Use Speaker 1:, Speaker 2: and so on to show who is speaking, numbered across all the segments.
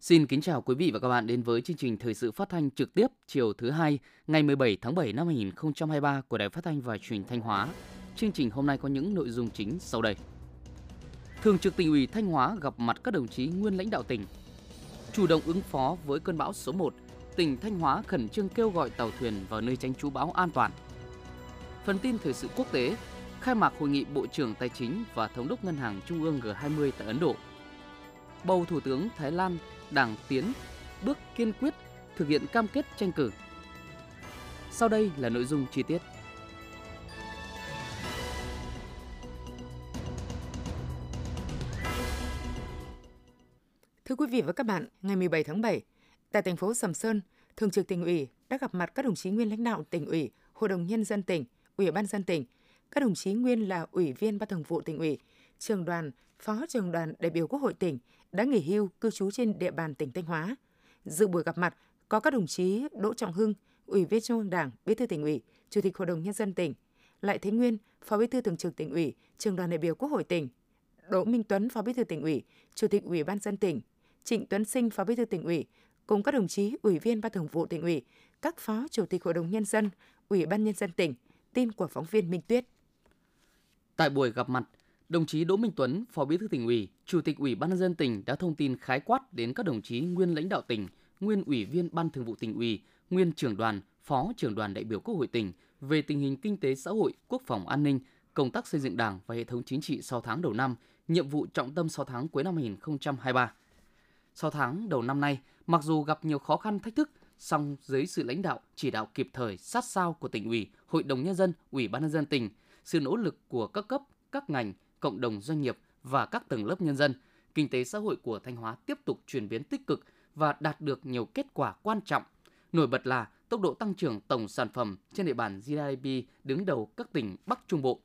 Speaker 1: Xin kính chào quý vị và các bạn đến với chương trình thời sự phát thanh trực tiếp chiều thứ hai ngày 17 tháng 7 năm 2023 của Đài Phát thanh và Truyền Thanh Hóa. Chương trình hôm nay có những nội dung chính sau đây. Thường trực tỉnh ủy Thanh Hóa gặp mặt các đồng chí nguyên lãnh đạo tỉnh. Chủ động ứng phó với cơn bão số 1, tỉnh Thanh Hóa khẩn trương kêu gọi tàu thuyền vào nơi tránh trú bão an toàn. Phần tin thời sự quốc tế, khai mạc hội nghị Bộ trưởng Tài chính và Thống đốc Ngân hàng Trung ương G20 tại Ấn Độ. Bầu Thủ tướng Thái Lan Đảng Tiến bước kiên quyết thực hiện cam kết tranh cử. Sau đây là nội dung chi tiết.
Speaker 2: Thưa quý vị và các bạn, ngày 17 tháng 7, tại thành phố Sầm Sơn, Thường trực tỉnh ủy đã gặp mặt các đồng chí nguyên lãnh đạo tỉnh ủy, Hội đồng Nhân dân tỉnh, Ủy ban dân tỉnh, các đồng chí nguyên là Ủy viên Ban Thường vụ tỉnh ủy, trường đoàn, phó trường đoàn đại biểu Quốc hội tỉnh đã nghỉ hưu cư trú trên địa bàn tỉnh Thanh Hóa. Dự buổi gặp mặt có các đồng chí Đỗ Trọng Hưng, Ủy viên Trung ương Đảng, Bí thư tỉnh ủy, Chủ tịch Hội đồng nhân dân tỉnh, Lại Thế Nguyên, Phó Bí thư Thường trực tỉnh ủy, Trường đoàn đại biểu Quốc hội tỉnh, Đỗ Minh Tuấn, Phó Bí thư tỉnh ủy, Chủ tịch Ủy ban dân tỉnh, Trịnh Tuấn Sinh, Phó Bí thư tỉnh ủy, cùng các đồng chí Ủy viên Ban Thường vụ tỉnh ủy, các Phó Chủ tịch Hội đồng nhân dân, Ủy ban nhân dân tỉnh. Tin của phóng viên Minh Tuyết.
Speaker 1: Tại buổi gặp mặt, Đồng chí Đỗ Minh Tuấn, Phó Bí thư tỉnh ủy, Chủ tịch Ủy ban nhân dân tỉnh đã thông tin khái quát đến các đồng chí nguyên lãnh đạo tỉnh, nguyên ủy viên Ban Thường vụ tỉnh ủy, nguyên trưởng đoàn, phó trưởng đoàn đại biểu Quốc hội tỉnh về tình hình kinh tế xã hội, quốc phòng an ninh, công tác xây dựng Đảng và hệ thống chính trị sau tháng đầu năm, nhiệm vụ trọng tâm 6 tháng cuối năm 2023. 6 tháng đầu năm nay, mặc dù gặp nhiều khó khăn thách thức, song dưới sự lãnh đạo, chỉ đạo kịp thời, sát sao của tỉnh ủy, hội đồng nhân dân, ủy ban nhân dân tỉnh, sự nỗ lực của các cấp, các ngành, cộng đồng doanh nghiệp và các tầng lớp nhân dân, kinh tế xã hội của Thanh Hóa tiếp tục chuyển biến tích cực và đạt được nhiều kết quả quan trọng. Nổi bật là tốc độ tăng trưởng tổng sản phẩm trên địa bàn GDP đứng đầu các tỉnh Bắc Trung Bộ.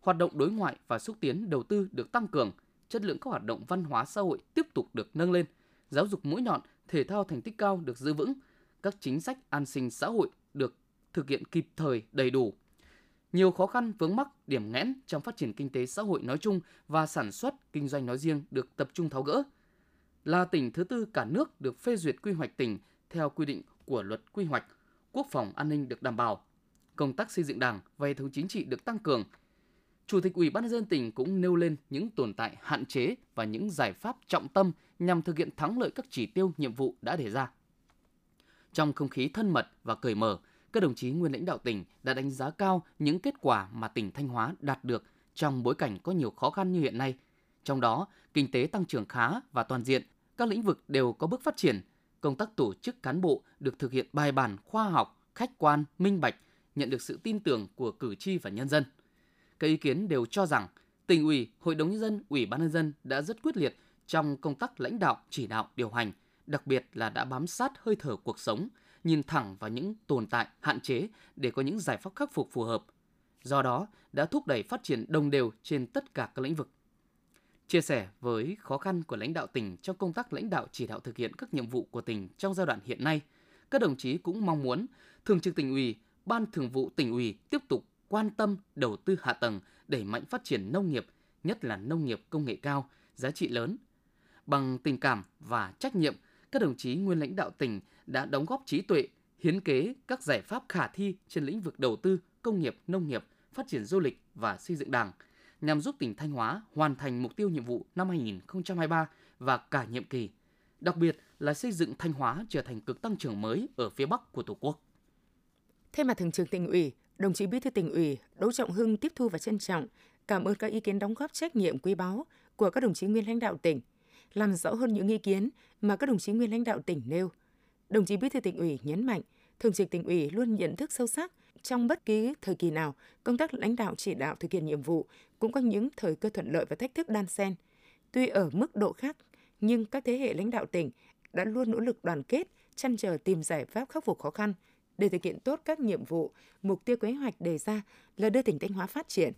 Speaker 1: Hoạt động đối ngoại và xúc tiến đầu tư được tăng cường, chất lượng các hoạt động văn hóa xã hội tiếp tục được nâng lên, giáo dục mũi nhọn, thể thao thành tích cao được giữ vững, các chính sách an sinh xã hội được thực hiện kịp thời đầy đủ, nhiều khó khăn vướng mắc, điểm nghẽn trong phát triển kinh tế xã hội nói chung và sản xuất, kinh doanh nói riêng được tập trung tháo gỡ. Là tỉnh thứ tư cả nước được phê duyệt quy hoạch tỉnh theo quy định của luật quy hoạch, quốc phòng an ninh được đảm bảo, công tác xây dựng Đảng và hệ thống chính trị được tăng cường. Chủ tịch Ủy ban nhân dân tỉnh cũng nêu lên những tồn tại hạn chế và những giải pháp trọng tâm nhằm thực hiện thắng lợi các chỉ tiêu nhiệm vụ đã đề ra. Trong không khí thân mật và cởi mở, các đồng chí nguyên lãnh đạo tỉnh đã đánh giá cao những kết quả mà tỉnh Thanh Hóa đạt được trong bối cảnh có nhiều khó khăn như hiện nay. Trong đó, kinh tế tăng trưởng khá và toàn diện, các lĩnh vực đều có bước phát triển, công tác tổ chức cán bộ được thực hiện bài bản, khoa học, khách quan, minh bạch, nhận được sự tin tưởng của cử tri và nhân dân. Các ý kiến đều cho rằng tỉnh ủy, hội đồng nhân dân, ủy ban nhân dân đã rất quyết liệt trong công tác lãnh đạo, chỉ đạo, điều hành, đặc biệt là đã bám sát hơi thở cuộc sống, nhìn thẳng vào những tồn tại, hạn chế để có những giải pháp khắc phục phù hợp. Do đó, đã thúc đẩy phát triển đồng đều trên tất cả các lĩnh vực. Chia sẻ với khó khăn của lãnh đạo tỉnh trong công tác lãnh đạo chỉ đạo thực hiện các nhiệm vụ của tỉnh trong giai đoạn hiện nay, các đồng chí cũng mong muốn Thường trực tỉnh ủy, Ban Thường vụ tỉnh ủy tiếp tục quan tâm đầu tư hạ tầng, đẩy mạnh phát triển nông nghiệp, nhất là nông nghiệp công nghệ cao, giá trị lớn. Bằng tình cảm và trách nhiệm, các đồng chí nguyên lãnh đạo tỉnh đã đóng góp trí tuệ, hiến kế các giải pháp khả thi trên lĩnh vực đầu tư, công nghiệp, nông nghiệp, phát triển du lịch và xây dựng đảng nhằm giúp tỉnh Thanh Hóa hoàn thành mục tiêu nhiệm vụ năm 2023 và cả nhiệm kỳ, đặc biệt là xây dựng Thanh Hóa trở thành cực tăng trưởng mới ở phía Bắc của Tổ quốc.
Speaker 2: Thay mặt Thường trực tỉnh ủy, đồng chí Bí thư tỉnh ủy Đỗ Trọng Hưng tiếp thu và trân trọng cảm ơn các ý kiến đóng góp trách nhiệm quý báu của các đồng chí nguyên lãnh đạo tỉnh, làm rõ hơn những ý kiến mà các đồng chí nguyên lãnh đạo tỉnh nêu – Đồng chí Bí thư tỉnh ủy nhấn mạnh, Thường trực tỉnh ủy luôn nhận thức sâu sắc trong bất kỳ thời kỳ nào, công tác lãnh đạo chỉ đạo thực hiện nhiệm vụ cũng có những thời cơ thuận lợi và thách thức đan xen. Tuy ở mức độ khác, nhưng các thế hệ lãnh đạo tỉnh đã luôn nỗ lực đoàn kết, chăn trở tìm giải pháp khắc phục khó khăn để thực hiện tốt các nhiệm vụ, mục tiêu kế hoạch đề ra là đưa tỉnh Thanh Hóa phát triển.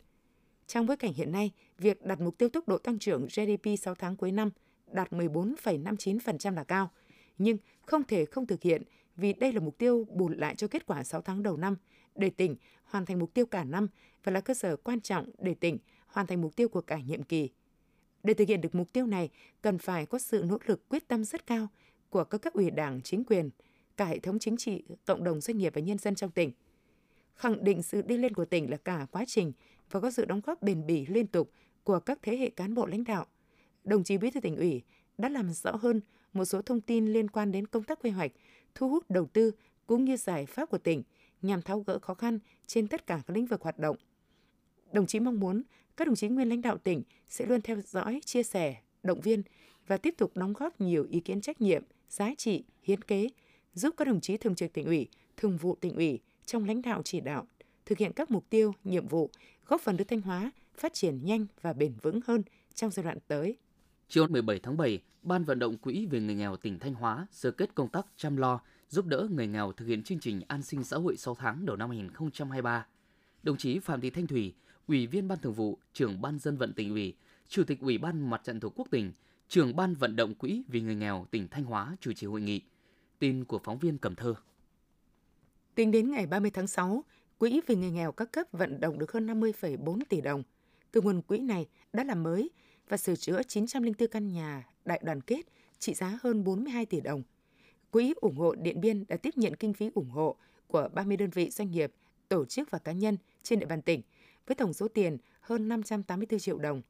Speaker 2: Trong bối cảnh hiện nay, việc đặt mục tiêu tốc độ tăng trưởng GDP 6 tháng cuối năm đạt 14,59% là cao – nhưng không thể không thực hiện vì đây là mục tiêu bù lại cho kết quả 6 tháng đầu năm để tỉnh hoàn thành mục tiêu cả năm và là cơ sở quan trọng để tỉnh hoàn thành mục tiêu của cả nhiệm kỳ. Để thực hiện được mục tiêu này, cần phải có sự nỗ lực quyết tâm rất cao của các cấp ủy đảng, chính quyền, cả hệ thống chính trị, cộng đồng doanh nghiệp và nhân dân trong tỉnh. Khẳng định sự đi lên của tỉnh là cả quá trình và có sự đóng góp bền bỉ liên tục của các thế hệ cán bộ lãnh đạo. Đồng chí Bí thư tỉnh ủy đã làm rõ hơn một số thông tin liên quan đến công tác quy hoạch, thu hút đầu tư cũng như giải pháp của tỉnh nhằm tháo gỡ khó khăn trên tất cả các lĩnh vực hoạt động. Đồng chí mong muốn các đồng chí nguyên lãnh đạo tỉnh sẽ luôn theo dõi, chia sẻ, động viên và tiếp tục đóng góp nhiều ý kiến trách nhiệm, giá trị, hiến kế, giúp các đồng chí thường trực tỉnh ủy, thường vụ tỉnh ủy trong lãnh đạo chỉ đạo, thực hiện các mục tiêu, nhiệm vụ, góp phần đưa Thanh Hóa phát triển nhanh và bền vững hơn trong giai đoạn tới.
Speaker 1: Chiều 17 tháng 7, Ban vận động Quỹ về người nghèo tỉnh Thanh Hóa sơ kết công tác chăm lo, giúp đỡ người nghèo thực hiện chương trình an sinh xã hội 6 tháng đầu năm 2023. Đồng chí Phạm Thị Thanh Thủy, Ủy viên Ban Thường vụ, Trưởng Ban Dân vận tỉnh ủy, Chủ tịch Ủy ban Mặt trận Tổ quốc tỉnh, Trưởng Ban vận động Quỹ vì người nghèo tỉnh Thanh Hóa chủ trì hội nghị. Tin của phóng viên Cẩm Thơ.
Speaker 2: Tính đến ngày 30 tháng 6, Quỹ vì người nghèo các cấp vận động được hơn 50,4 tỷ đồng. Từ nguồn quỹ này đã làm mới và sửa chữa 904 căn nhà đại đoàn kết trị giá hơn 42 tỷ đồng. Quỹ ủng hộ Điện Biên đã tiếp nhận kinh phí ủng hộ của 30 đơn vị doanh nghiệp, tổ chức và cá nhân trên địa bàn tỉnh với tổng số tiền hơn 584 triệu đồng.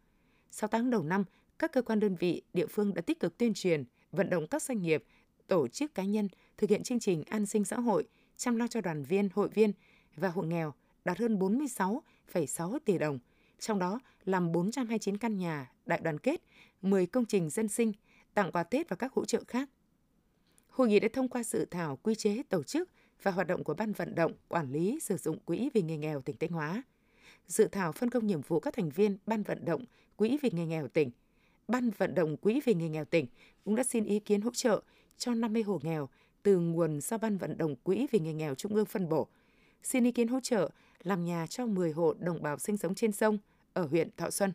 Speaker 2: Sau tháng đầu năm, các cơ quan đơn vị địa phương đã tích cực tuyên truyền, vận động các doanh nghiệp, tổ chức cá nhân thực hiện chương trình an sinh xã hội, chăm lo cho đoàn viên, hội viên và hộ nghèo đạt hơn 46,6 tỷ đồng, trong đó làm 429 căn nhà đại đoàn kết, 10 công trình dân sinh, tặng quà Tết và các hỗ trợ khác. Hội nghị đã thông qua dự thảo quy chế tổ chức và hoạt động của Ban vận động quản lý sử dụng quỹ vì người nghèo tỉnh Thanh Hóa. Dự thảo phân công nhiệm vụ các thành viên Ban vận động quỹ vì người nghèo tỉnh. Ban vận động quỹ vì người nghèo tỉnh cũng đã xin ý kiến hỗ trợ cho 50 hộ nghèo từ nguồn do Ban vận động quỹ vì người nghèo Trung ương phân bổ. Xin ý kiến hỗ trợ làm nhà cho 10 hộ đồng bào sinh sống trên sông ở huyện Thọ Xuân.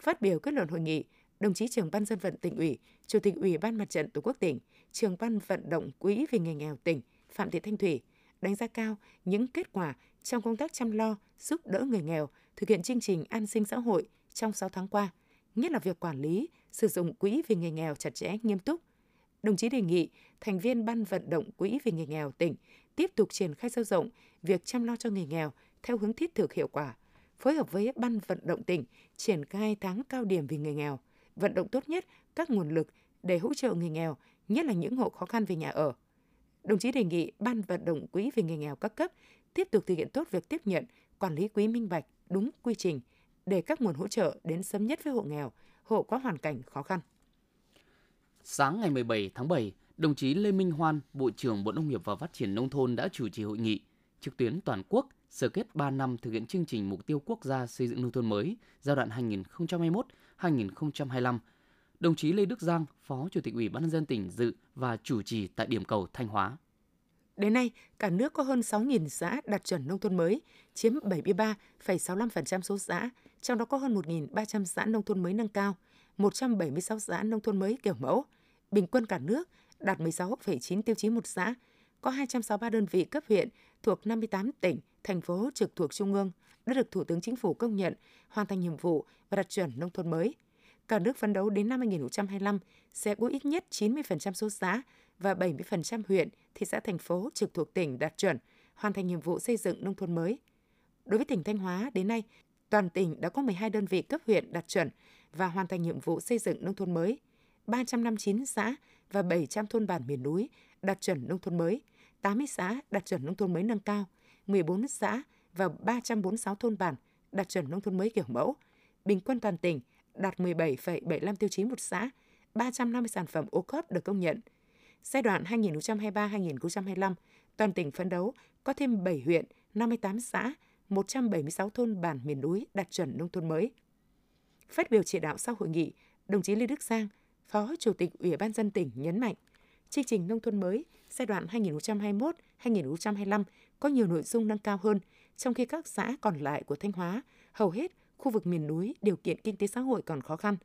Speaker 2: Phát biểu kết luận hội nghị, đồng chí trưởng ban dân vận tỉnh ủy, chủ tịch ủy ban mặt trận tổ quốc tỉnh, trưởng ban vận động quỹ vì người nghèo tỉnh Phạm Thị Thanh Thủy đánh giá cao những kết quả trong công tác chăm lo, giúp đỡ người nghèo thực hiện chương trình an sinh xã hội trong 6 tháng qua, nhất là việc quản lý, sử dụng quỹ vì người nghèo chặt chẽ, nghiêm túc. Đồng chí đề nghị thành viên ban vận động quỹ vì người nghèo tỉnh tiếp tục triển khai sâu rộng việc chăm lo cho người nghèo theo hướng thiết thực hiệu quả, phối hợp với ban vận động tỉnh triển khai tháng cao điểm vì người nghèo, vận động tốt nhất các nguồn lực để hỗ trợ người nghèo, nhất là những hộ khó khăn về nhà ở. Đồng chí đề nghị ban vận động quỹ vì người nghèo các cấp tiếp tục thực hiện tốt việc tiếp nhận, quản lý quỹ minh bạch, đúng quy trình để các nguồn hỗ trợ đến sớm nhất với hộ nghèo, hộ có hoàn cảnh khó khăn.
Speaker 1: Sáng ngày 17 tháng 7, đồng chí Lê Minh Hoan, Bộ trưởng Bộ Nông nghiệp và Phát triển Nông thôn đã chủ trì hội nghị trực tuyến toàn quốc sơ kết 3 năm thực hiện chương trình mục tiêu quốc gia xây dựng nông thôn mới giai đoạn 2021-2025. Đồng chí Lê Đức Giang, Phó Chủ tịch Ủy ban nhân dân tỉnh dự và chủ trì tại điểm cầu Thanh Hóa.
Speaker 2: Đến nay, cả nước có hơn 6.000 xã đạt chuẩn nông thôn mới, chiếm 73,65% số xã, trong đó có hơn 1.300 xã nông thôn mới nâng cao, 176 xã nông thôn mới kiểu mẫu. Bình quân cả nước đạt 16,9 tiêu chí một xã, có 263 đơn vị cấp huyện thuộc 58 tỉnh, thành phố trực thuộc Trung ương đã được Thủ tướng Chính phủ công nhận hoàn thành nhiệm vụ và đạt chuẩn nông thôn mới. Cả nước phấn đấu đến năm 2025 sẽ có ít nhất 90% số xã và 70% huyện, thị xã, thành phố trực thuộc tỉnh đạt chuẩn, hoàn thành nhiệm vụ xây dựng nông thôn mới. Đối với tỉnh Thanh Hóa, đến nay, toàn tỉnh đã có 12 đơn vị cấp huyện đạt chuẩn và hoàn thành nhiệm vụ xây dựng nông thôn mới. 359 xã và 700 thôn bản miền núi đạt chuẩn nông thôn mới, 80 xã đạt chuẩn nông thôn mới nâng cao, 14 xã và 346 thôn bản đạt chuẩn nông thôn mới kiểu mẫu. Bình quân toàn tỉnh đạt 17,75 tiêu chí một xã, 350 sản phẩm ô cốp được công nhận. Giai đoạn 2023-2025, toàn tỉnh phấn đấu có thêm 7 huyện, 58 xã, 176 thôn bản miền núi đạt chuẩn nông thôn mới. Phát biểu chỉ đạo sau hội nghị, đồng chí Lê Đức Giang, Phó Chủ tịch Ủy ban dân tỉnh nhấn mạnh, chương trình nông thôn mới giai đoạn 2021-2025 có nhiều nội dung nâng cao hơn, trong khi các xã còn lại của Thanh Hóa, hầu hết khu vực miền núi điều kiện kinh tế xã hội còn khó khăn.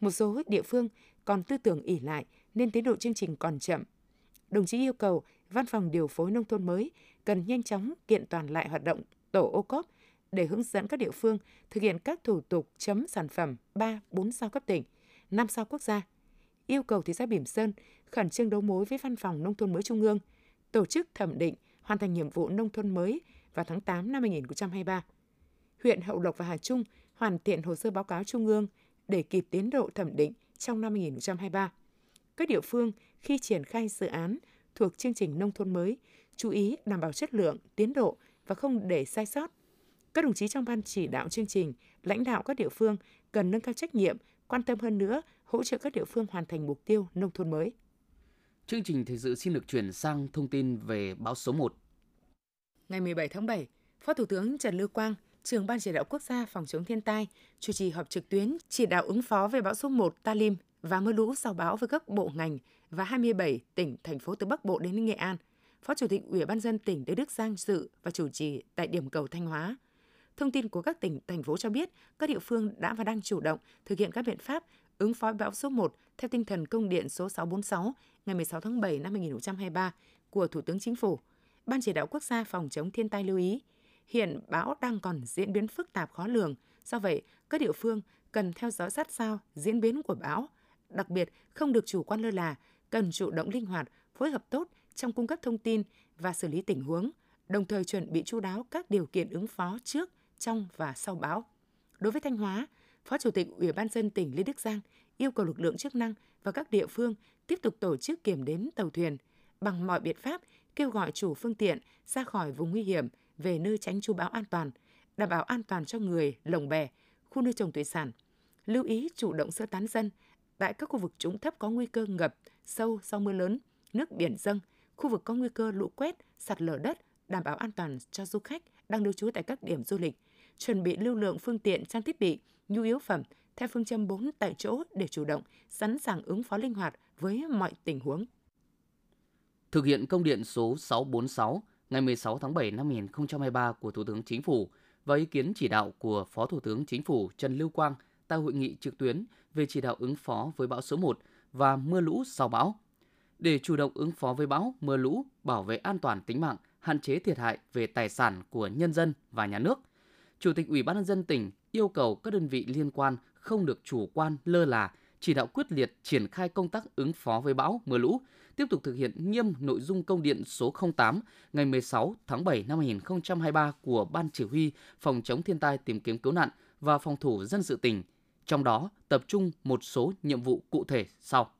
Speaker 2: Một số địa phương còn tư tưởng ỉ lại nên tiến độ chương trình còn chậm. Đồng chí yêu cầu Văn phòng điều phối nông thôn mới cần nhanh chóng kiện toàn lại hoạt động tổ ô cốp để hướng dẫn các địa phương thực hiện các thủ tục chấm sản phẩm 3, 4 sao cấp tỉnh, 5 sao quốc gia yêu cầu thị xã Bỉm Sơn khẩn trương đấu mối với Văn phòng Nông thôn mới Trung ương, tổ chức thẩm định, hoàn thành nhiệm vụ nông thôn mới vào tháng 8 năm 2023. Huyện Hậu Lộc và Hà Trung hoàn thiện hồ sơ báo cáo Trung ương để kịp tiến độ thẩm định trong năm 2023. Các địa phương khi triển khai dự án thuộc chương trình nông thôn mới chú ý đảm bảo chất lượng, tiến độ và không để sai sót. Các đồng chí trong ban chỉ đạo chương trình, lãnh đạo các địa phương cần nâng cao trách nhiệm, quan tâm hơn nữa hỗ trợ các địa phương hoàn thành mục tiêu nông thôn mới.
Speaker 1: Chương trình thời sự xin được chuyển sang thông tin về bão số 1.
Speaker 2: Ngày 17 tháng 7, Phó Thủ tướng Trần Lưu Quang, trưởng Ban chỉ đạo quốc gia phòng chống thiên tai, chủ trì họp trực tuyến chỉ đạo ứng phó về bão số 1 Talim và mưa lũ sau bão với các bộ ngành và 27 tỉnh, thành phố từ Bắc Bộ đến Nghệ An. Phó Chủ tịch Ủy ban dân tỉnh Lê Đức Giang dự và chủ trì tại điểm cầu Thanh Hóa. Thông tin của các tỉnh, thành phố cho biết, các địa phương đã và đang chủ động thực hiện các biện pháp ứng phó bão số 1 theo tinh thần công điện số 646 ngày 16 tháng 7 năm 2023 của Thủ tướng Chính phủ. Ban chỉ đạo quốc gia phòng chống thiên tai lưu ý, hiện bão đang còn diễn biến phức tạp khó lường, do vậy các địa phương cần theo dõi sát sao diễn biến của bão, đặc biệt không được chủ quan lơ là, cần chủ động linh hoạt, phối hợp tốt trong cung cấp thông tin và xử lý tình huống, đồng thời chuẩn bị chú đáo các điều kiện ứng phó trước, trong và sau bão. Đối với Thanh Hóa, Phó Chủ tịch Ủy ban dân tỉnh Lê Đức Giang yêu cầu lực lượng chức năng và các địa phương tiếp tục tổ chức kiểm đếm tàu thuyền bằng mọi biện pháp kêu gọi chủ phương tiện ra khỏi vùng nguy hiểm về nơi tránh chú bão an toàn, đảm bảo an toàn cho người, lồng bè, khu nuôi trồng thủy sản. Lưu ý chủ động sơ tán dân tại các khu vực trũng thấp có nguy cơ ngập sâu do mưa lớn, nước biển dâng, khu vực có nguy cơ lũ quét, sạt lở đất, đảm bảo an toàn cho du khách đang lưu trú tại các điểm du lịch, chuẩn bị lưu lượng phương tiện trang thiết bị, nhu yếu phẩm theo phương châm 4 tại chỗ để chủ động, sẵn sàng ứng phó linh hoạt với mọi tình huống.
Speaker 1: Thực hiện công điện số 646 ngày 16 tháng 7 năm 2023 của Thủ tướng Chính phủ và ý kiến chỉ đạo của Phó Thủ tướng Chính phủ Trần Lưu Quang tại hội nghị trực tuyến về chỉ đạo ứng phó với bão số 1 và mưa lũ sau bão. Để chủ động ứng phó với bão, mưa lũ, bảo vệ an toàn tính mạng, hạn chế thiệt hại về tài sản của nhân dân và nhà nước, Chủ tịch Ủy ban nhân dân tỉnh yêu cầu các đơn vị liên quan không được chủ quan lơ là, chỉ đạo quyết liệt triển khai công tác ứng phó với bão, mưa lũ, tiếp tục thực hiện nghiêm nội dung công điện số 08 ngày 16 tháng 7 năm 2023 của Ban Chỉ huy Phòng chống thiên tai tìm kiếm cứu nạn và phòng thủ dân sự tỉnh, trong đó tập trung một số nhiệm vụ cụ thể sau.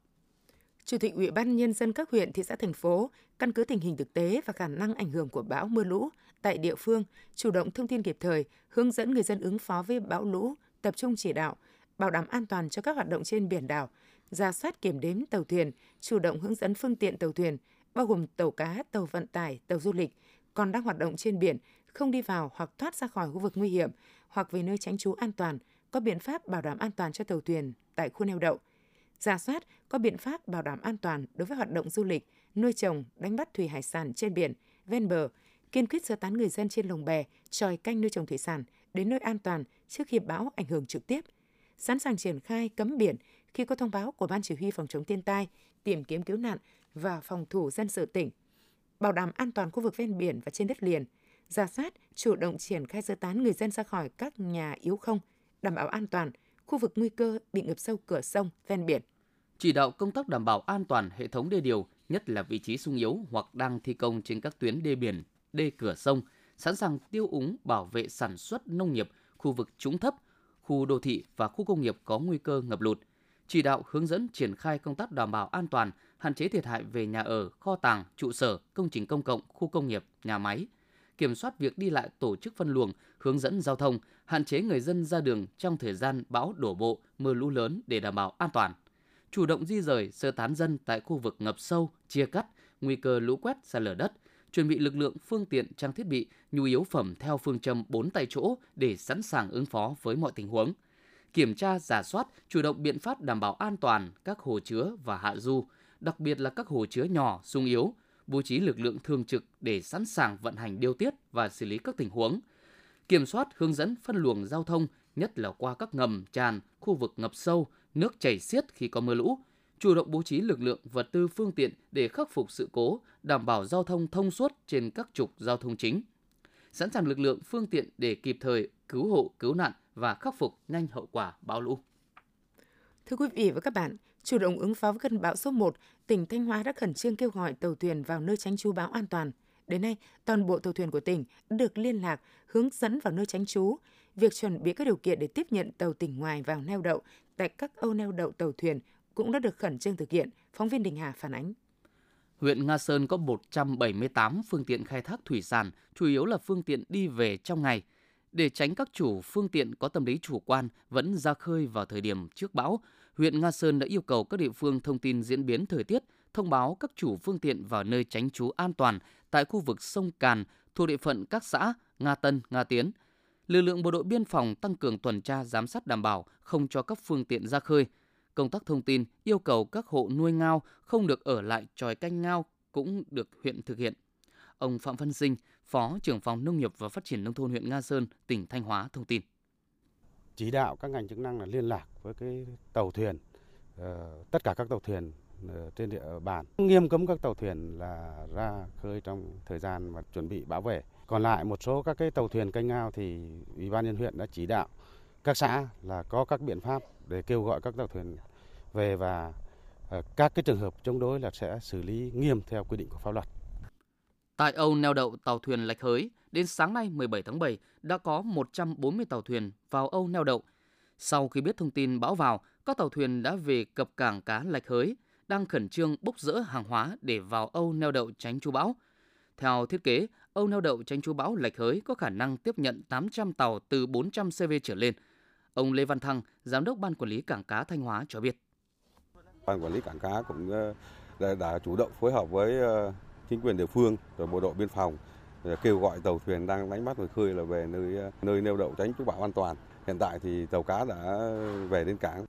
Speaker 2: Chủ tịch Ủy ban nhân dân các huyện, thị xã, thành phố căn cứ tình hình thực tế và khả năng ảnh hưởng của bão mưa lũ tại địa phương, chủ động thông tin kịp thời, hướng dẫn người dân ứng phó với bão lũ, tập trung chỉ đạo, bảo đảm an toàn cho các hoạt động trên biển đảo, ra soát kiểm đếm tàu thuyền, chủ động hướng dẫn phương tiện tàu thuyền, bao gồm tàu cá, tàu vận tải, tàu du lịch, còn đang hoạt động trên biển, không đi vào hoặc thoát ra khỏi khu vực nguy hiểm hoặc về nơi tránh trú an toàn, có biện pháp bảo đảm an toàn cho tàu thuyền tại khu neo đậu. Giả soát có biện pháp bảo đảm an toàn đối với hoạt động du lịch, nuôi trồng, đánh bắt thủy hải sản trên biển, ven bờ, kiên quyết sơ tán người dân trên lồng bè, tròi canh nuôi trồng thủy sản đến nơi an toàn trước khi bão ảnh hưởng trực tiếp. Sẵn sàng triển khai cấm biển khi có thông báo của Ban Chỉ huy Phòng chống thiên tai, tìm kiếm cứu nạn và phòng thủ dân sự tỉnh. Bảo đảm an toàn khu vực ven biển và trên đất liền, giả soát, chủ động triển khai sơ tán người dân ra khỏi các nhà yếu không, đảm bảo an toàn, khu vực nguy cơ bị ngập sâu cửa sông ven biển.
Speaker 1: Chỉ đạo công tác đảm bảo an toàn hệ thống đê điều, nhất là vị trí sung yếu hoặc đang thi công trên các tuyến đê biển, đê cửa sông, sẵn sàng tiêu úng bảo vệ sản xuất nông nghiệp, khu vực trũng thấp, khu đô thị và khu công nghiệp có nguy cơ ngập lụt. Chỉ đạo hướng dẫn triển khai công tác đảm bảo an toàn, hạn chế thiệt hại về nhà ở, kho tàng, trụ sở, công trình công cộng, khu công nghiệp, nhà máy, kiểm soát việc đi lại tổ chức phân luồng, hướng dẫn giao thông, hạn chế người dân ra đường trong thời gian bão đổ bộ, mưa lũ lớn để đảm bảo an toàn. Chủ động di rời, sơ tán dân tại khu vực ngập sâu, chia cắt, nguy cơ lũ quét, sạt lở đất, chuẩn bị lực lượng, phương tiện, trang thiết bị, nhu yếu phẩm theo phương châm 4 tại chỗ để sẵn sàng ứng phó với mọi tình huống. Kiểm tra, giả soát, chủ động biện pháp đảm bảo an toàn các hồ chứa và hạ du, đặc biệt là các hồ chứa nhỏ, sung yếu, bố trí lực lượng thường trực để sẵn sàng vận hành điều tiết và xử lý các tình huống. Kiểm soát, hướng dẫn phân luồng giao thông, nhất là qua các ngầm, tràn, khu vực ngập sâu, nước chảy xiết khi có mưa lũ, chủ động bố trí lực lượng, vật tư, phương tiện để khắc phục sự cố, đảm bảo giao thông thông suốt trên các trục giao thông chính. Sẵn sàng lực lượng, phương tiện để kịp thời cứu hộ, cứu nạn và khắc phục nhanh hậu quả bão lũ.
Speaker 2: Thưa quý vị và các bạn, Chủ động ứng phó với cơn bão số 1, tỉnh Thanh Hóa đã khẩn trương kêu gọi tàu thuyền vào nơi tránh trú bão an toàn. Đến nay, toàn bộ tàu thuyền của tỉnh được liên lạc, hướng dẫn vào nơi tránh trú. Việc chuẩn bị các điều kiện để tiếp nhận tàu tỉnh ngoài vào neo đậu tại các âu neo đậu tàu thuyền cũng đã được khẩn trương thực hiện, phóng viên Đình Hà phản ánh.
Speaker 1: Huyện Nga Sơn có 178 phương tiện khai thác thủy sản, chủ yếu là phương tiện đi về trong ngày. Để tránh các chủ phương tiện có tâm lý chủ quan vẫn ra khơi vào thời điểm trước bão, huyện Nga Sơn đã yêu cầu các địa phương thông tin diễn biến thời tiết, thông báo các chủ phương tiện vào nơi tránh trú an toàn tại khu vực sông Càn thuộc địa phận các xã Nga Tân, Nga Tiến. Lực lượng bộ đội biên phòng tăng cường tuần tra giám sát đảm bảo không cho các phương tiện ra khơi. Công tác thông tin yêu cầu các hộ nuôi ngao không được ở lại tròi canh ngao cũng được huyện thực hiện. Ông Phạm Văn Sinh, Phó trưởng phòng Nông nghiệp và Phát triển Nông thôn huyện Nga Sơn, tỉnh Thanh Hóa thông tin.
Speaker 3: Chỉ đạo các ngành chức năng là liên lạc với cái tàu thuyền, ờ, tất cả các tàu thuyền ờ, trên địa bàn nghiêm cấm các tàu thuyền là ra khơi trong thời gian mà chuẩn bị bão về. Còn lại một số các cái tàu thuyền canh ngao thì Ủy ban nhân huyện đã chỉ đạo các xã là có các biện pháp để kêu gọi các tàu thuyền về và ờ, các cái trường hợp chống đối là sẽ xử lý nghiêm theo quy định của pháp luật.
Speaker 1: Tại Âu neo đậu tàu thuyền Lạch Hới, đến sáng nay 17 tháng 7 đã có 140 tàu thuyền vào Âu neo đậu. Sau khi biết thông tin bão vào, các tàu thuyền đã về cập cảng cá Lạch Hới, đang khẩn trương bốc rỡ hàng hóa để vào Âu neo đậu tránh chú bão. Theo thiết kế, Âu neo đậu tránh chú bão Lạch Hới có khả năng tiếp nhận 800 tàu từ 400 CV trở lên. Ông Lê Văn Thăng, Giám đốc Ban Quản lý Cảng cá Thanh Hóa cho biết.
Speaker 4: Ban Quản lý Cảng cá cũng ờ, đã, đã chủ động phối hợp với ờ, chính quyền địa phương rồi bộ đội biên phòng ờ, kêu gọi tàu thuyền đang đánh bắt ngoài khơi là về nơi nơi neo đậu tránh trú bão an toàn. Hiện tại thì tàu cá đã về đến cảng.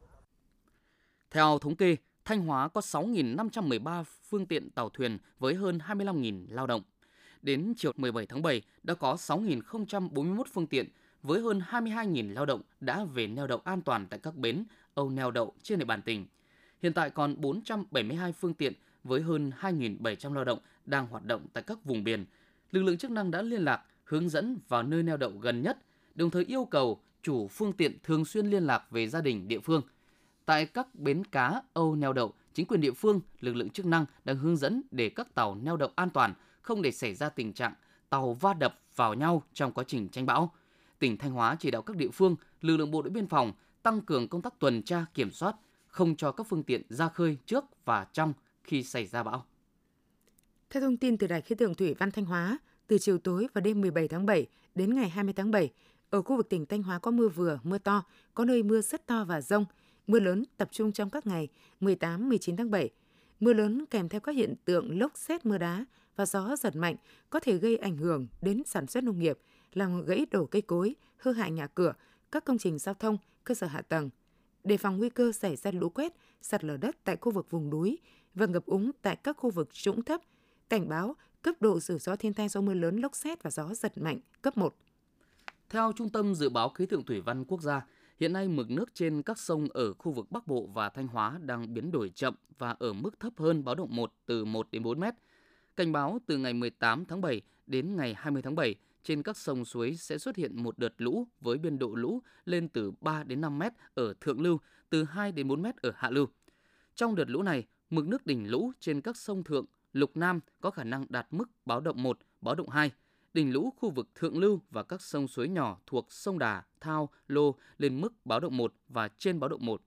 Speaker 1: Theo thống kê, Thanh Hóa có 6.513 phương tiện tàu thuyền với hơn 25.000 lao động. Đến chiều 17 tháng 7 đã có 6.041 phương tiện với hơn 22.000 lao động đã về neo đậu an toàn tại các bến, âu neo đậu trên địa bàn tỉnh. Hiện tại còn 472 phương tiện với hơn 2.700 lao động đang hoạt động tại các vùng biển. Lực lượng chức năng đã liên lạc, hướng dẫn vào nơi neo đậu gần nhất, đồng thời yêu cầu chủ phương tiện thường xuyên liên lạc về gia đình địa phương. Tại các bến cá âu neo đậu, chính quyền địa phương, lực lượng chức năng đang hướng dẫn để các tàu neo đậu an toàn, không để xảy ra tình trạng tàu va đập vào nhau trong quá trình tranh bão. Tỉnh Thanh Hóa chỉ đạo các địa phương, lực lượng bộ đội biên phòng tăng cường công tác tuần tra kiểm soát, không cho các phương tiện ra khơi trước và trong khi xảy ra bão.
Speaker 2: Theo thông tin từ Đài khí tượng thủy văn Thanh Hóa, từ chiều tối và đêm 17 tháng 7 đến ngày 20 tháng 7, ở khu vực tỉnh Thanh Hóa có mưa vừa, mưa to, có nơi mưa rất to và rông. Mưa lớn tập trung trong các ngày 18, 19 tháng 7. Mưa lớn kèm theo các hiện tượng lốc xét mưa đá và gió giật mạnh có thể gây ảnh hưởng đến sản xuất nông nghiệp, làm gãy đổ cây cối, hư hại nhà cửa, các công trình giao thông, cơ sở hạ tầng. Đề phòng nguy cơ xảy ra lũ quét, sạt lở đất tại khu vực vùng núi và ngập úng tại các khu vực trũng thấp. Cảnh báo cấp độ rủi ro thiên tai do mưa lớn, lốc xét và gió giật mạnh cấp 1.
Speaker 1: Theo Trung tâm Dự báo Khí tượng Thủy văn Quốc gia, hiện nay mực nước trên các sông ở khu vực Bắc Bộ và Thanh Hóa đang biến đổi chậm và ở mức thấp hơn báo động 1 từ 1 đến 4 mét. Cảnh báo từ ngày 18 tháng 7 đến ngày 20 tháng 7, trên các sông suối sẽ xuất hiện một đợt lũ với biên độ lũ lên từ 3 đến 5 mét ở thượng lưu, từ 2 đến 4 mét ở hạ lưu. Trong đợt lũ này, mực nước đỉnh lũ trên các sông thượng, lục nam có khả năng đạt mức báo động 1, báo động 2. Đỉnh lũ khu vực thượng lưu và các sông suối nhỏ thuộc sông Đà, Thao, Lô lên mức báo động 1 và trên báo động 1.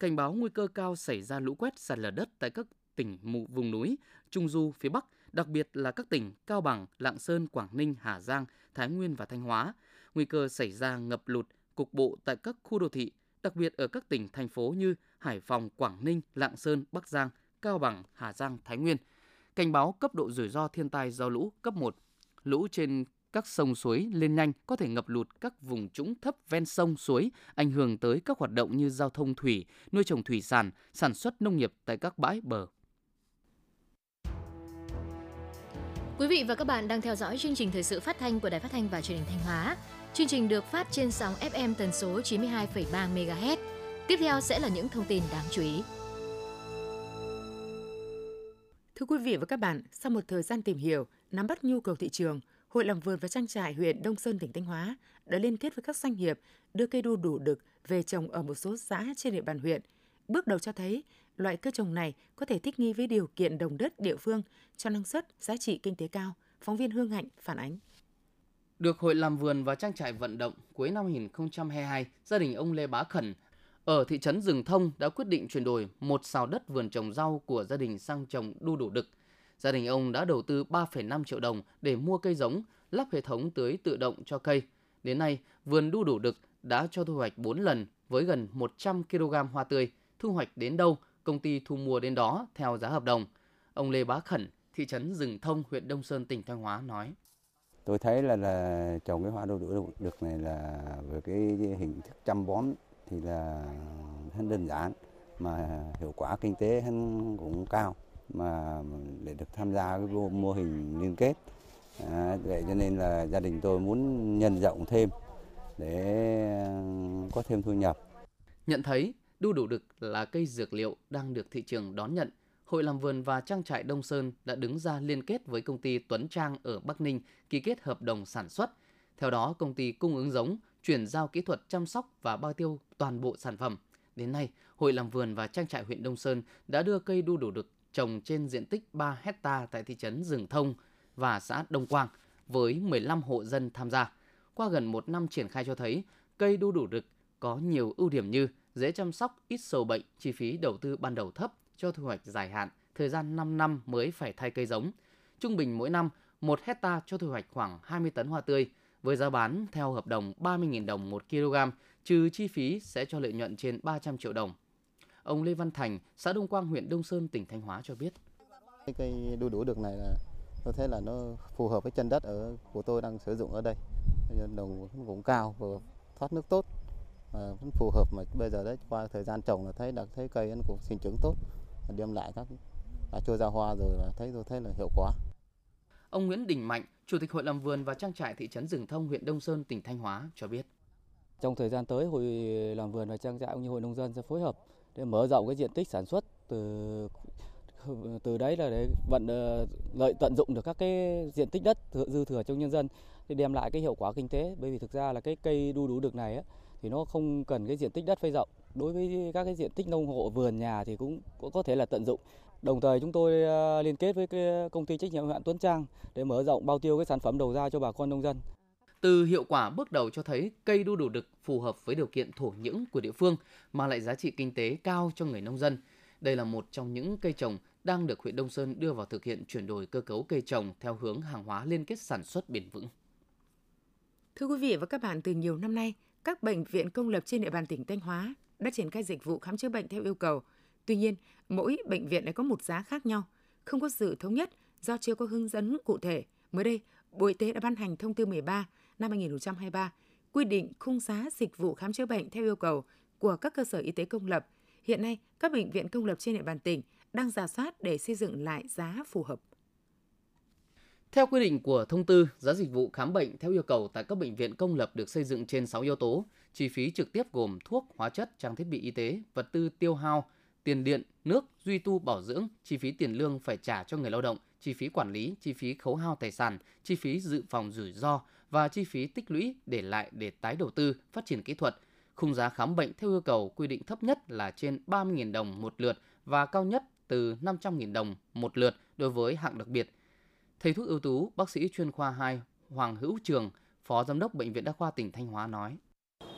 Speaker 1: Cảnh báo nguy cơ cao xảy ra lũ quét sạt lở đất tại các tỉnh mù vùng núi, trung du phía Bắc, đặc biệt là các tỉnh Cao Bằng, Lạng Sơn, Quảng Ninh, Hà Giang, Thái Nguyên và Thanh Hóa. Nguy cơ xảy ra ngập lụt cục bộ tại các khu đô thị, đặc biệt ở các tỉnh, thành phố như Hải Phòng, Quảng Ninh, Lạng Sơn, Bắc Giang, Cao Bằng, Hà Giang, Thái Nguyên. Cảnh báo cấp độ rủi ro thiên tai do lũ cấp 1. Lũ trên các sông suối lên nhanh có thể ngập lụt các vùng trũng thấp ven sông suối, ảnh hưởng tới các hoạt động như giao thông thủy, nuôi trồng thủy sản, sản xuất nông nghiệp tại các bãi bờ.
Speaker 5: Quý vị và các bạn đang theo dõi chương trình thời sự phát thanh của Đài Phát thanh và Truyền hình Thanh Hóa. Chương trình được phát trên sóng FM tần số 92,3 MHz. Tiếp theo sẽ là những thông tin đáng chú ý.
Speaker 2: Thưa quý vị và các bạn, sau một thời gian tìm hiểu, nắm bắt nhu cầu thị trường, Hội làm vườn và trang trại huyện Đông Sơn tỉnh Thanh Hóa đã liên kết với các doanh nghiệp đưa cây đu đủ đực về trồng ở một số xã trên địa bàn huyện. Bước đầu cho thấy loại cây trồng này có thể thích nghi với điều kiện đồng đất địa phương cho năng suất, giá trị kinh tế cao. Phóng viên Hương Hạnh phản ánh.
Speaker 1: Được Hội làm vườn và trang trại vận động cuối năm 2022, gia đình ông Lê Bá Khẩn ở thị trấn Rừng Thông đã quyết định chuyển đổi một xào đất vườn trồng rau của gia đình sang trồng đu đủ đực. Gia đình ông đã đầu tư 3,5 triệu đồng để mua cây giống, lắp hệ thống tưới tự động cho cây. Đến nay, vườn đu đủ đực đã cho thu hoạch 4 lần với gần 100 kg hoa tươi. Thu hoạch đến đâu, công ty thu mua đến đó theo giá hợp đồng. Ông Lê Bá Khẩn, thị trấn Rừng Thông, huyện Đông Sơn, tỉnh Thanh Hóa nói.
Speaker 6: Tôi thấy là là trồng cái hoa đu đủ được này là về cái hình thức chăm bón thì là 很 đơn giản mà hiệu quả kinh tế hắn cũng cao mà để được tham gia cái mô hình liên kết à, vậy cho nên là gia đình tôi muốn nhân rộng thêm để có thêm thu nhập.
Speaker 1: Nhận thấy đu đủ đực là cây dược liệu đang được thị trường đón nhận, Hội làm vườn và trang trại Đông Sơn đã đứng ra liên kết với công ty Tuấn Trang ở Bắc Ninh ký kết hợp đồng sản xuất. Theo đó, công ty cung ứng giống, chuyển giao kỹ thuật chăm sóc và bao tiêu toàn bộ sản phẩm. Đến nay, Hội làm vườn và trang trại huyện Đông Sơn đã đưa cây đu đủ đực trồng trên diện tích 3 hecta tại thị trấn Rừng Thông và xã Đông Quang với 15 hộ dân tham gia. Qua gần một năm triển khai cho thấy, cây đu đủ đực có nhiều ưu điểm như dễ chăm sóc, ít sâu bệnh, chi phí đầu tư ban đầu thấp cho thu hoạch dài hạn, thời gian 5 năm mới phải thay cây giống. Trung bình mỗi năm, 1 hecta cho thu hoạch khoảng 20 tấn hoa tươi, với giá bán theo hợp đồng 30.000 đồng 1 kg, trừ chi phí sẽ cho lợi nhuận trên 300 triệu đồng. Ông Lê Văn Thành, xã Đông Quang, huyện Đông Sơn, tỉnh Thanh Hóa cho biết.
Speaker 7: Cái cây đu đủ được này là tôi thấy là nó phù hợp với chân đất ở của tôi đang sử dụng ở đây. Đồng cũng cao và thoát nước tốt và vẫn phù hợp mà bây giờ đấy qua thời gian trồng là thấy đã thấy cây nó cũng sinh trưởng tốt đem lại các đã cho ra hoa rồi là thấy tôi thấy là hiệu quả.
Speaker 1: Ông Nguyễn Đình Mạnh, Chủ tịch Hội làm vườn và trang trại thị trấn Rừng Thông, huyện Đông Sơn, tỉnh Thanh Hóa cho biết.
Speaker 8: Trong thời gian tới, Hội làm vườn và trang trại cũng như Hội nông dân sẽ phối hợp để mở rộng cái diện tích sản xuất từ từ đấy là để vận ờ, lợi tận dụng được các cái diện tích đất dư thừa trong nhân dân để đem lại cái hiệu quả kinh tế bởi vì thực ra là cái cây đu đủ được này á, thì nó không cần cái diện tích đất phơi rộng đối với các cái diện tích nông hộ vườn nhà thì cũng, cũng có thể là tận dụng Đồng thời chúng tôi ờ, liên kết với cái công ty trách nhiệm hữu hạn Tuấn Trang để mở rộng bao tiêu cái sản phẩm đầu ra cho bà con nông dân.
Speaker 1: Từ hiệu quả bước đầu cho thấy cây đu đủ đực phù hợp với điều kiện thổ nhưỡng của địa phương mà lại giá trị kinh tế cao cho người nông dân. Đây là một trong những cây trồng đang được huyện Đông Sơn đưa vào thực hiện chuyển đổi cơ cấu cây trồng theo hướng hàng hóa liên kết sản xuất bền vững.
Speaker 2: Thưa quý vị và các bạn, từ nhiều năm nay, các bệnh viện công lập trên địa bàn tỉnh Thanh Hóa đã triển khai dịch vụ khám chữa bệnh theo yêu cầu. Tuy nhiên, mỗi bệnh viện lại có một giá khác nhau, không có sự thống nhất do chưa có hướng dẫn cụ thể. Mới đây, Bộ Y tế đã ban hành thông tư 13 năm 2023 quy định khung giá dịch vụ khám chữa bệnh theo yêu cầu của các cơ sở y tế công lập. Hiện nay, các bệnh viện công lập trên địa bàn tỉnh đang giả soát để xây dựng lại giá phù hợp.
Speaker 1: Theo quy định của thông tư, giá dịch vụ khám bệnh theo yêu cầu tại các bệnh viện công lập được xây dựng trên 6 yếu tố. Chi phí trực tiếp gồm thuốc, hóa chất, trang thiết bị y tế, vật tư tiêu hao, tiền điện, nước, duy tu bảo dưỡng, chi phí tiền lương phải trả cho người lao động, chi phí quản lý, chi phí khấu hao tài sản, chi phí dự phòng rủi ro và chi phí tích lũy để lại để tái đầu tư, phát triển kỹ thuật. Khung giá khám bệnh theo yêu cầu quy định thấp nhất là trên 30.000 đồng một lượt và cao nhất từ 500.000 đồng một lượt đối với hạng đặc biệt. Thầy thuốc ưu tú, bác sĩ chuyên khoa 2 Hoàng Hữu Trường, Phó Giám đốc Bệnh viện Đa khoa tỉnh Thanh Hóa nói.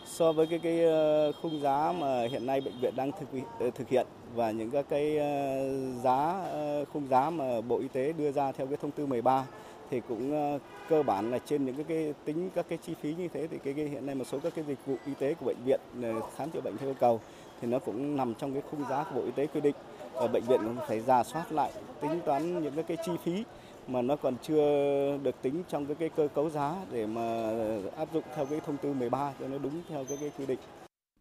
Speaker 9: So với cái cái ờ, khung giá mà hiện nay bệnh viện đang thực ờ, thực hiện và những các cái ờ, giá khung giá mà Bộ Y tế đưa ra theo cái thông tư 13 thì cũng cơ bản là trên những cái, cái tính các cái chi phí như thế thì cái, cái hiện nay một số các cái dịch vụ y tế của bệnh viện khám chữa bệnh theo yêu cầu thì nó cũng nằm trong cái khung giá của Bộ Y tế quy định. Ở bệnh viện cũng phải ra soát lại tính toán những cái, cái chi phí mà nó còn chưa được tính trong cái, cái cơ cấu giá để mà áp dụng theo cái thông tư 13 cho nó đúng theo cái, cái quy định.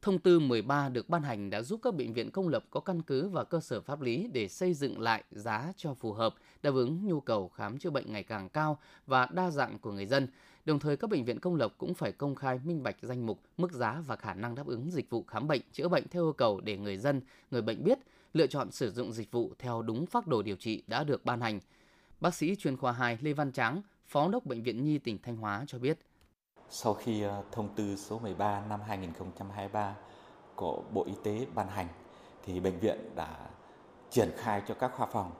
Speaker 1: Thông tư 13 được ban hành đã giúp các bệnh viện công lập có căn cứ và cơ sở pháp lý để xây dựng lại giá cho phù hợp, đáp ứng nhu cầu khám chữa bệnh ngày càng cao và đa dạng của người dân. Đồng thời các bệnh viện công lập cũng phải công khai minh bạch danh mục, mức giá và khả năng đáp ứng dịch vụ khám bệnh, chữa bệnh theo yêu cầu để người dân, người bệnh biết, lựa chọn sử dụng dịch vụ theo đúng phác đồ điều trị đã được ban hành. Bác sĩ chuyên khoa 2 Lê Văn Tráng, Phó đốc Bệnh viện Nhi tỉnh Thanh Hóa cho biết.
Speaker 10: Sau khi ờ, thông tư số 13 năm 2023 của Bộ Y tế ban hành thì bệnh viện đã triển khai cho các khoa phòng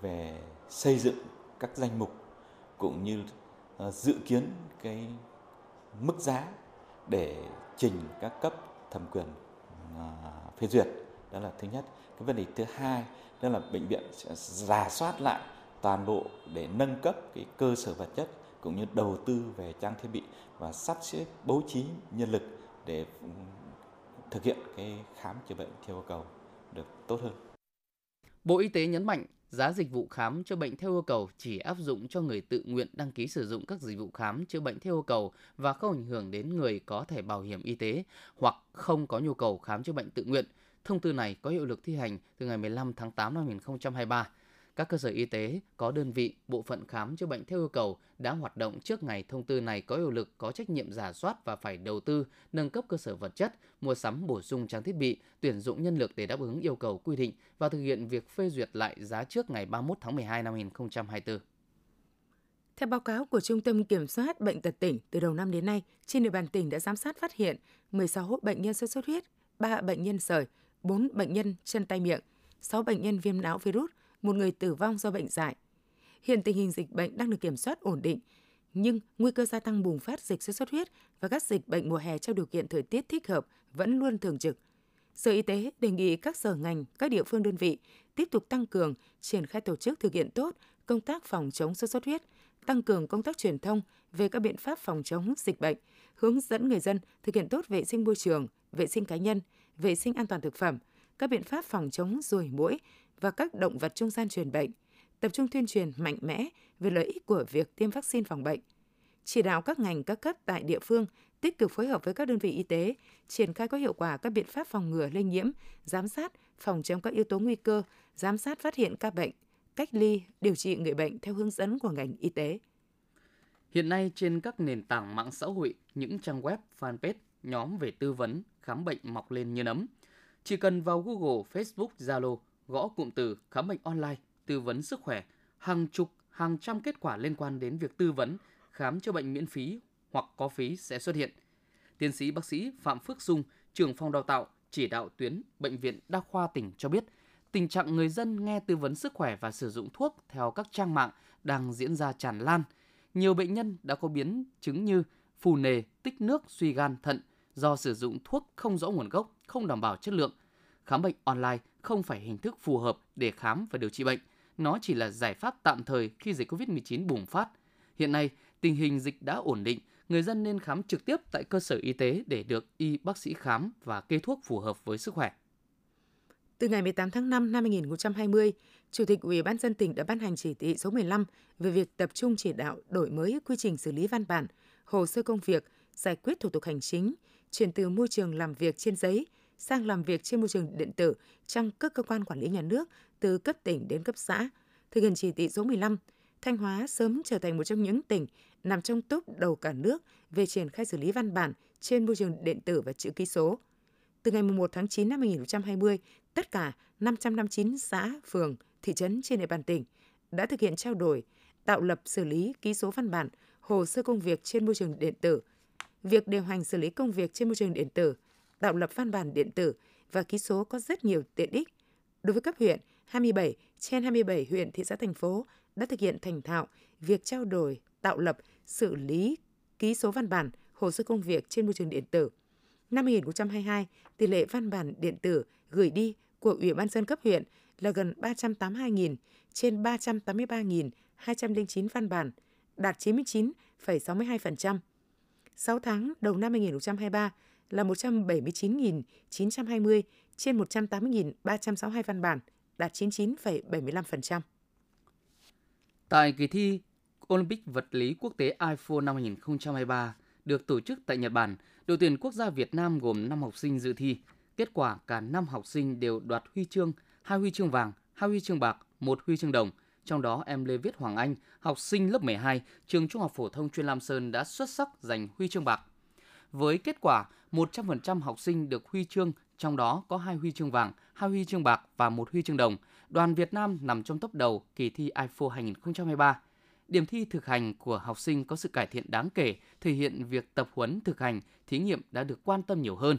Speaker 10: về xây dựng các danh mục cũng như ờ, dự kiến cái mức giá để trình các cấp thẩm quyền ờ, phê duyệt đó là thứ nhất cái vấn đề thứ hai đó là bệnh viện sẽ giả soát lại toàn bộ để nâng cấp cái cơ sở vật chất cũng như đầu tư về trang thiết bị và sắp xếp bố trí nhân lực để ừ, thực hiện cái khám chữa bệnh theo yêu cầu được tốt hơn.
Speaker 1: Bộ Y tế nhấn mạnh giá dịch vụ khám chữa bệnh theo yêu cầu chỉ áp dụng cho người tự nguyện đăng ký sử dụng các dịch vụ khám chữa bệnh theo yêu cầu và không ảnh hưởng đến người có thẻ bảo hiểm y tế hoặc không có nhu cầu khám chữa bệnh tự nguyện. Thông tư này có hiệu lực thi hành từ ngày 15 tháng 8 năm 2023. Các cơ sở y tế có đơn vị, bộ phận khám chữa bệnh theo yêu cầu đã hoạt động trước ngày thông tư này có hiệu lực có trách nhiệm giả soát và phải đầu tư, nâng cấp cơ sở vật chất, mua sắm bổ sung trang thiết bị, tuyển dụng nhân lực để đáp ứng yêu cầu quy định và thực hiện việc phê duyệt lại giá trước ngày 31 tháng 12 năm 2024.
Speaker 2: Theo báo cáo của Trung tâm Kiểm soát Bệnh tật tỉnh, từ đầu năm đến nay, trên địa bàn tỉnh đã giám sát phát hiện 16 bệnh nhân sốt xuất huyết, 3 bệnh nhân sởi, 4 bệnh nhân chân tay miệng, 6 bệnh nhân viêm não virus, một người tử vong do bệnh dại. Hiện tình hình dịch bệnh đang được kiểm soát ổn định, nhưng nguy cơ gia tăng bùng phát dịch sốt xuất huyết và các dịch bệnh mùa hè trong điều kiện thời tiết thích hợp vẫn luôn thường trực. Sở Y tế đề nghị các sở ngành, các địa phương đơn vị tiếp tục tăng cường triển khai tổ chức thực hiện tốt công tác phòng chống sốt xuất huyết, tăng cường công tác truyền thông về các biện pháp phòng chống dịch bệnh, hướng dẫn người dân thực hiện tốt vệ sinh môi trường, vệ sinh cá nhân, vệ sinh an toàn thực phẩm, các biện pháp phòng chống ruồi muỗi và các động vật trung gian truyền bệnh, tập trung tuyên truyền mạnh mẽ về lợi ích của việc tiêm vaccine phòng bệnh. Chỉ đạo các ngành các cấp tại địa phương tích cực phối hợp với các đơn vị y tế, triển khai có hiệu quả các biện pháp phòng ngừa lây nhiễm, giám sát, phòng chống các yếu tố nguy cơ, giám sát phát hiện ca bệnh, cách ly, điều trị người bệnh theo hướng dẫn của ngành y tế.
Speaker 1: Hiện nay trên các nền tảng mạng xã hội, những trang web, fanpage, nhóm về tư vấn, khám bệnh mọc lên như nấm. Chỉ cần vào Google, Facebook, Zalo, gõ cụm từ khám bệnh online, tư vấn sức khỏe, hàng chục, hàng trăm kết quả liên quan đến việc tư vấn, khám chữa bệnh miễn phí hoặc có phí sẽ xuất hiện. Tiến sĩ bác sĩ Phạm Phước Dung, trưởng phòng đào tạo, chỉ đạo tuyến Bệnh viện Đa khoa tỉnh cho biết, tình trạng người dân nghe tư vấn sức khỏe và sử dụng thuốc theo các trang mạng đang diễn ra tràn lan. Nhiều bệnh nhân đã có biến chứng như phù nề, tích nước, suy gan, thận do sử dụng thuốc không rõ nguồn gốc, không đảm bảo chất lượng. Khám bệnh online không phải hình thức phù hợp để khám và điều trị bệnh. Nó chỉ là giải pháp tạm thời khi dịch COVID-19 bùng phát. Hiện nay, tình hình dịch đã ổn định, người dân nên khám trực tiếp tại cơ sở y tế để được y bác sĩ khám và kê thuốc phù hợp với sức khỏe.
Speaker 2: Từ ngày 18 tháng 5 năm 2020, Chủ tịch Ủy ban dân tỉnh đã ban hành chỉ thị số 15 về việc tập trung chỉ đạo đổi mới quy trình xử lý văn bản, hồ sơ công việc, giải quyết thủ tục hành chính, chuyển từ môi trường làm việc trên giấy sang làm việc trên môi trường điện tử trong các cơ quan quản lý nhà nước từ cấp tỉnh đến cấp xã. Thực hiện chỉ thị số 15, Thanh Hóa sớm trở thành một trong những tỉnh nằm trong top đầu cả nước về triển khai xử lý văn bản trên môi trường điện tử và chữ ký số. Từ ngày 1 tháng 9 năm 2020, tất cả 559 xã, phường, thị trấn trên địa bàn tỉnh đã thực hiện trao đổi, tạo lập xử lý ký số văn bản, hồ sơ công việc trên môi trường điện tử. Việc điều hành xử lý công việc trên môi trường điện tử – tạo lập văn bản điện tử và ký số có rất nhiều tiện ích. Đối với cấp huyện, 27 trên 27 huyện, thị xã, thành phố đã thực hiện thành thạo việc trao đổi, tạo lập, xử lý ký số văn bản, hồ sơ công việc trên môi trường điện tử. Năm 2022, tỷ lệ văn bản điện tử gửi đi của Ủy ban dân cấp huyện là gần 382.000 trên 383.209 văn bản, đạt 99,62%. 6 tháng đầu năm 2023, là 179.920 trên 180.362 văn bản, đạt 99,75%.
Speaker 1: Tại kỳ thi Olympic vật lý quốc tế IFO năm 2023 được tổ chức tại Nhật Bản, đội tuyển quốc gia Việt Nam gồm 5 học sinh dự thi. Kết quả cả 5 học sinh đều đoạt huy chương, hai huy chương vàng, hai huy chương bạc, một huy chương đồng. Trong đó em Lê Viết Hoàng Anh, học sinh lớp 12, trường Trung học phổ thông chuyên Lam Sơn đã xuất sắc giành huy chương bạc. Với kết quả 100% học sinh được huy chương, trong đó có hai huy chương vàng, hai huy chương bạc và một huy chương đồng. Đoàn Việt Nam nằm trong top đầu kỳ thi IFO 2023. Điểm thi thực hành của học sinh có sự cải thiện đáng kể, thể hiện việc tập huấn thực hành, thí nghiệm đã được quan tâm nhiều hơn.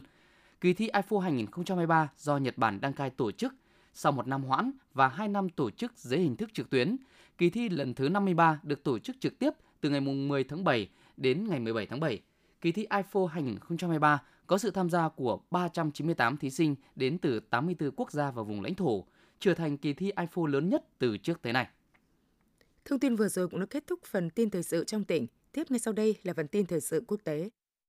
Speaker 1: Kỳ thi IFO 2023 do Nhật Bản đăng cai tổ chức, sau một năm hoãn và hai năm tổ chức dưới hình thức trực tuyến. Kỳ thi lần thứ 53 được tổ chức trực tiếp từ ngày 10 tháng 7 đến ngày 17 tháng 7. Kỳ thi IFO 2023 có sự tham gia của 398 thí sinh đến từ 84 quốc gia và vùng lãnh thổ, trở thành kỳ thi IFO lớn nhất từ trước tới nay.
Speaker 2: Thông tin vừa rồi cũng đã kết thúc phần tin thời sự trong tỉnh. Tiếp ngay sau đây là phần tin thời sự quốc tế.